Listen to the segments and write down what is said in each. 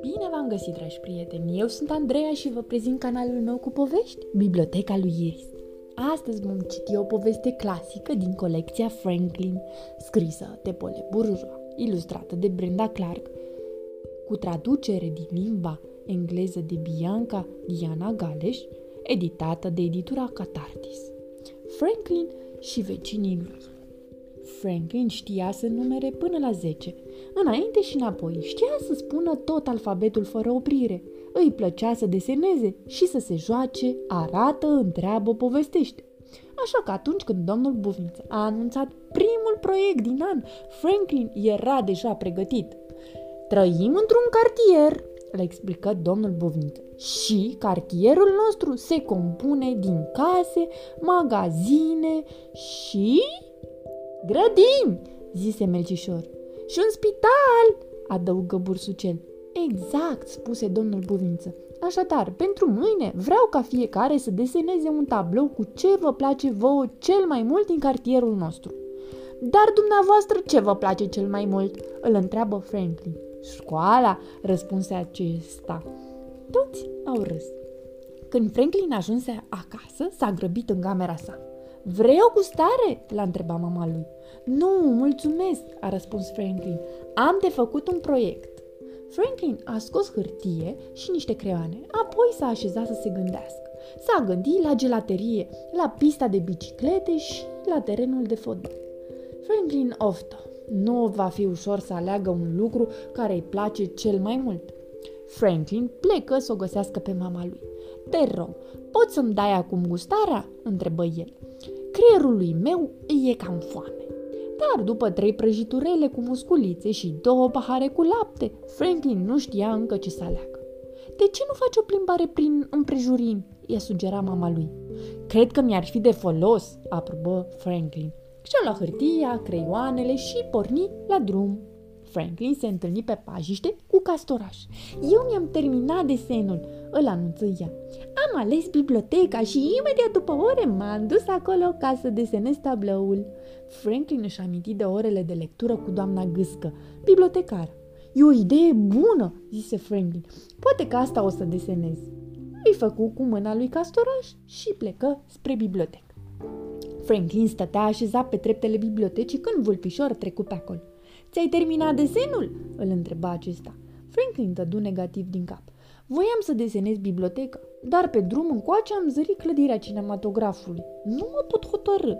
Bine v-am găsit, dragi prieteni! Eu sunt Andreea și vă prezint canalul meu cu povești, Biblioteca lui Iris. Astăzi vom citi o poveste clasică din colecția Franklin, scrisă de Pole Bourgeois, ilustrată de Brenda Clark, cu traducere din limba engleză de Bianca Diana Galeș, editată de editura Catartis. Franklin și vecinii lui. Franklin știa să numere până la 10, înainte și înapoi. Știa să spună tot alfabetul fără oprire. Îi plăcea să deseneze și să se joace, arată, întreabă, povestește. Așa că atunci când domnul Buvniță a anunțat primul proiect din an, Franklin era deja pregătit. Trăim într-un cartier, le explică domnul Buvniță. Și cartierul nostru se compune din case, magazine și... Grădini, zise Melcișor. Și un spital, adăugă Bursucel. Exact, spuse domnul Buvință. Așadar, pentru mâine vreau ca fiecare să deseneze un tablou cu ce vă place vouă cel mai mult din cartierul nostru. Dar dumneavoastră ce vă place cel mai mult? îl întreabă Franklin. Școala, răspunse acesta. Toți au râs. Când Franklin ajunse acasă, s-a grăbit în camera sa. Vrei o gustare?" l-a întrebat mama lui. Nu, mulțumesc, a răspuns Franklin. Am de făcut un proiect. Franklin a scos hârtie și niște creioane, apoi s-a așezat să se gândească. S-a gândit la gelaterie, la pista de biciclete și la terenul de fotbal. Franklin oftă. Nu va fi ușor să aleagă un lucru care îi place cel mai mult. Franklin plecă să o găsească pe mama lui. Te rog, poți să-mi dai acum gustarea?" întrebă el. Creierului meu e cam foame. Dar după trei prăjiturele cu musculițe și două pahare cu lapte, Franklin nu știa încă ce să aleagă. De ce nu faci o plimbare prin împrejurim? i-a sugera mama lui. Cred că mi-ar fi de folos, aprobă Franklin. Și-a luat hârtia, creioanele și porni la drum. Franklin se întâlni pe pajiște cu castoraș. Eu mi-am terminat desenul, îl anunță ea. Am ales biblioteca și imediat după ore m-am dus acolo ca să desenez tabloul. Franklin își aminti de orele de lectură cu doamna Gâscă, bibliotecară. E o idee bună, zise Franklin. Poate că asta o să desenez. Îi făcu cu mâna lui castoraș și plecă spre bibliotecă. Franklin stătea așezat pe treptele bibliotecii când vulpișor trecu pe acolo. Ți-ai terminat desenul?" îl întreba acesta. Franklin dădu negativ din cap. Voiam să desenez biblioteca, dar pe drum încoace am zărit clădirea cinematografului. Nu mă pot hotărâ.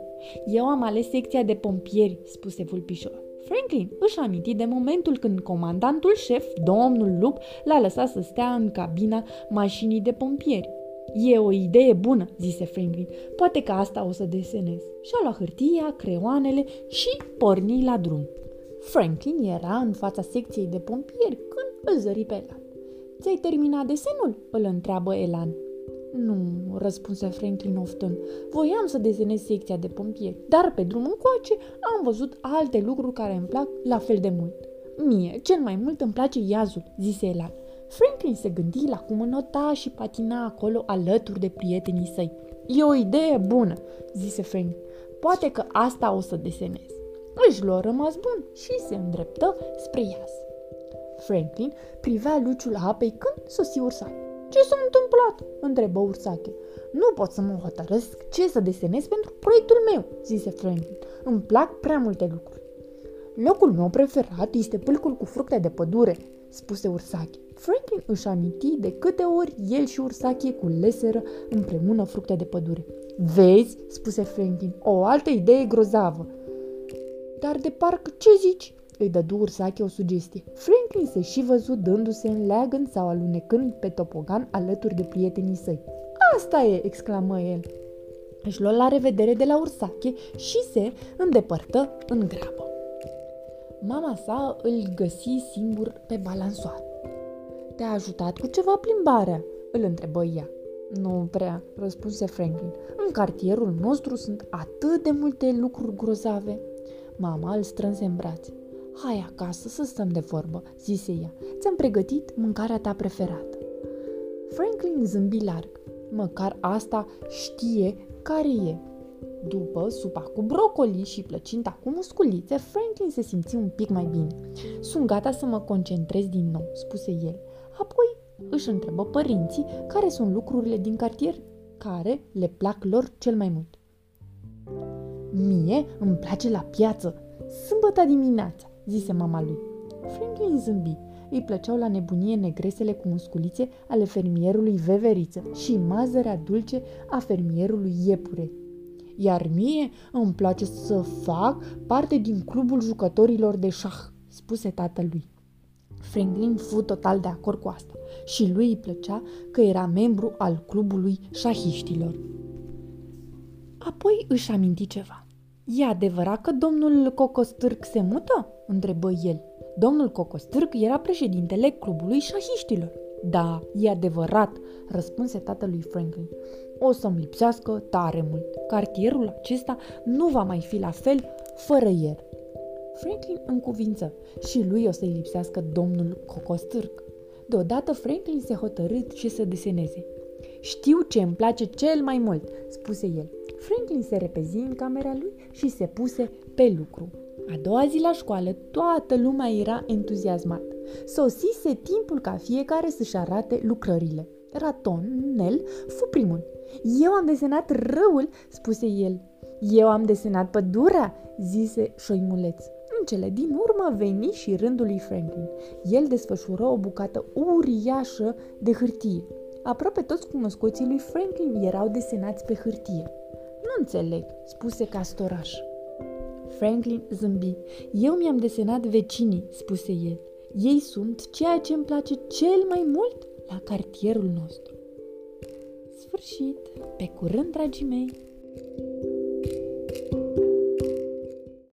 Eu am ales secția de pompieri, spuse vulpișor. Franklin își aminti de momentul când comandantul șef, domnul Lup, l-a lăsat să stea în cabina mașinii de pompieri. E o idee bună, zise Franklin. Poate că asta o să desenez. Și-a luat hârtia, creoanele și porni la drum. Franklin era în fața secției de pompieri când îl zări pe Elan. Ți-ai terminat desenul?" îl întreabă Elan. Nu, răspunse Franklin often. Voiam să desenez secția de pompieri, dar pe drum încoace am văzut alte lucruri care îmi plac la fel de mult. Mie, cel mai mult îmi place iazul, zise Elan. Franklin se gândi la cum înota și patina acolo alături de prietenii săi. E o idee bună, zise Franklin. Poate că asta o să desenez. Își luă rămas bun și se îndreptă spre iaz. Franklin privea luciul apei când sosi ursache. Ce s-a întâmplat?" întrebă ursache. Nu pot să mă hotărăsc ce să desenez pentru proiectul meu," zise Franklin. Îmi plac prea multe lucruri. Locul meu preferat este pâlcul cu fructe de pădure, spuse Ursache. Franklin își aminti de câte ori el și Ursache culeseră împreună fructe de pădure. Vezi, spuse Franklin, o altă idee grozavă. Dar de parcă ce zici? Îi dădu Ursache o sugestie. Franklin se și văzut dându-se în leagăn sau alunecând pe topogan alături de prietenii săi. Asta e!" exclamă el. Își luă la revedere de la Ursache și se îndepărtă în grabă. Mama sa îl găsi singur pe balansoare. Te-a ajutat cu ceva plimbarea?" îl întrebă ea. Nu prea, răspunse Franklin. În cartierul nostru sunt atât de multe lucruri grozave. Mama îl strânse în brațe. Hai acasă să stăm de vorbă, zise ea. Ți-am pregătit mâncarea ta preferată. Franklin zâmbi larg. Măcar asta știe care e. După supa cu brocoli și plăcinta cu musculițe, Franklin se simți un pic mai bine. Sunt gata să mă concentrez din nou, spuse el. Apoi își întrebă părinții care sunt lucrurile din cartier care le plac lor cel mai mult. Mie îmi place la piață, sâmbătă dimineața, zise mama lui. Franklin zâmbi. Îi plăceau la nebunie negresele cu musculițe ale fermierului Veveriță și mazărea dulce a fermierului Iepure. Iar mie îmi place să fac parte din clubul jucătorilor de șah, spuse tatălui. Franklin fu total de acord cu asta și lui îi plăcea că era membru al clubului șahiștilor. Apoi își aminti ceva. E adevărat că domnul Cocostârc se mută? întrebă el. Domnul Cocostârc era președintele clubului șahiștilor. Da, e adevărat, răspunse tatălui Franklin. O să-mi lipsească tare mult. Cartierul acesta nu va mai fi la fel fără el. Franklin încuvință și lui o să-i lipsească domnul Cocostârc. Deodată Franklin se hotărât și să deseneze. Știu ce îmi place cel mai mult, spuse el. Franklin se repezi în camera lui și se puse pe lucru. A doua zi la școală, toată lumea era entuziasmată. Sosise timpul ca fiecare să-și arate lucrările. Raton, Nel, fu primul. Eu am desenat răul, spuse el. Eu am desenat pădurea, zise șoimuleț. În cele din urmă veni și rândul lui Franklin. El desfășură o bucată uriașă de hârtie. Aproape toți cunoscoții lui Franklin erau desenați pe hârtie. Nu înțeleg, spuse Castoraș. Franklin zâmbi. Eu mi-am desenat vecinii, spuse el. Ei sunt ceea ce îmi place cel mai mult la cartierul nostru. Sfârșit. Pe curând, dragii mei!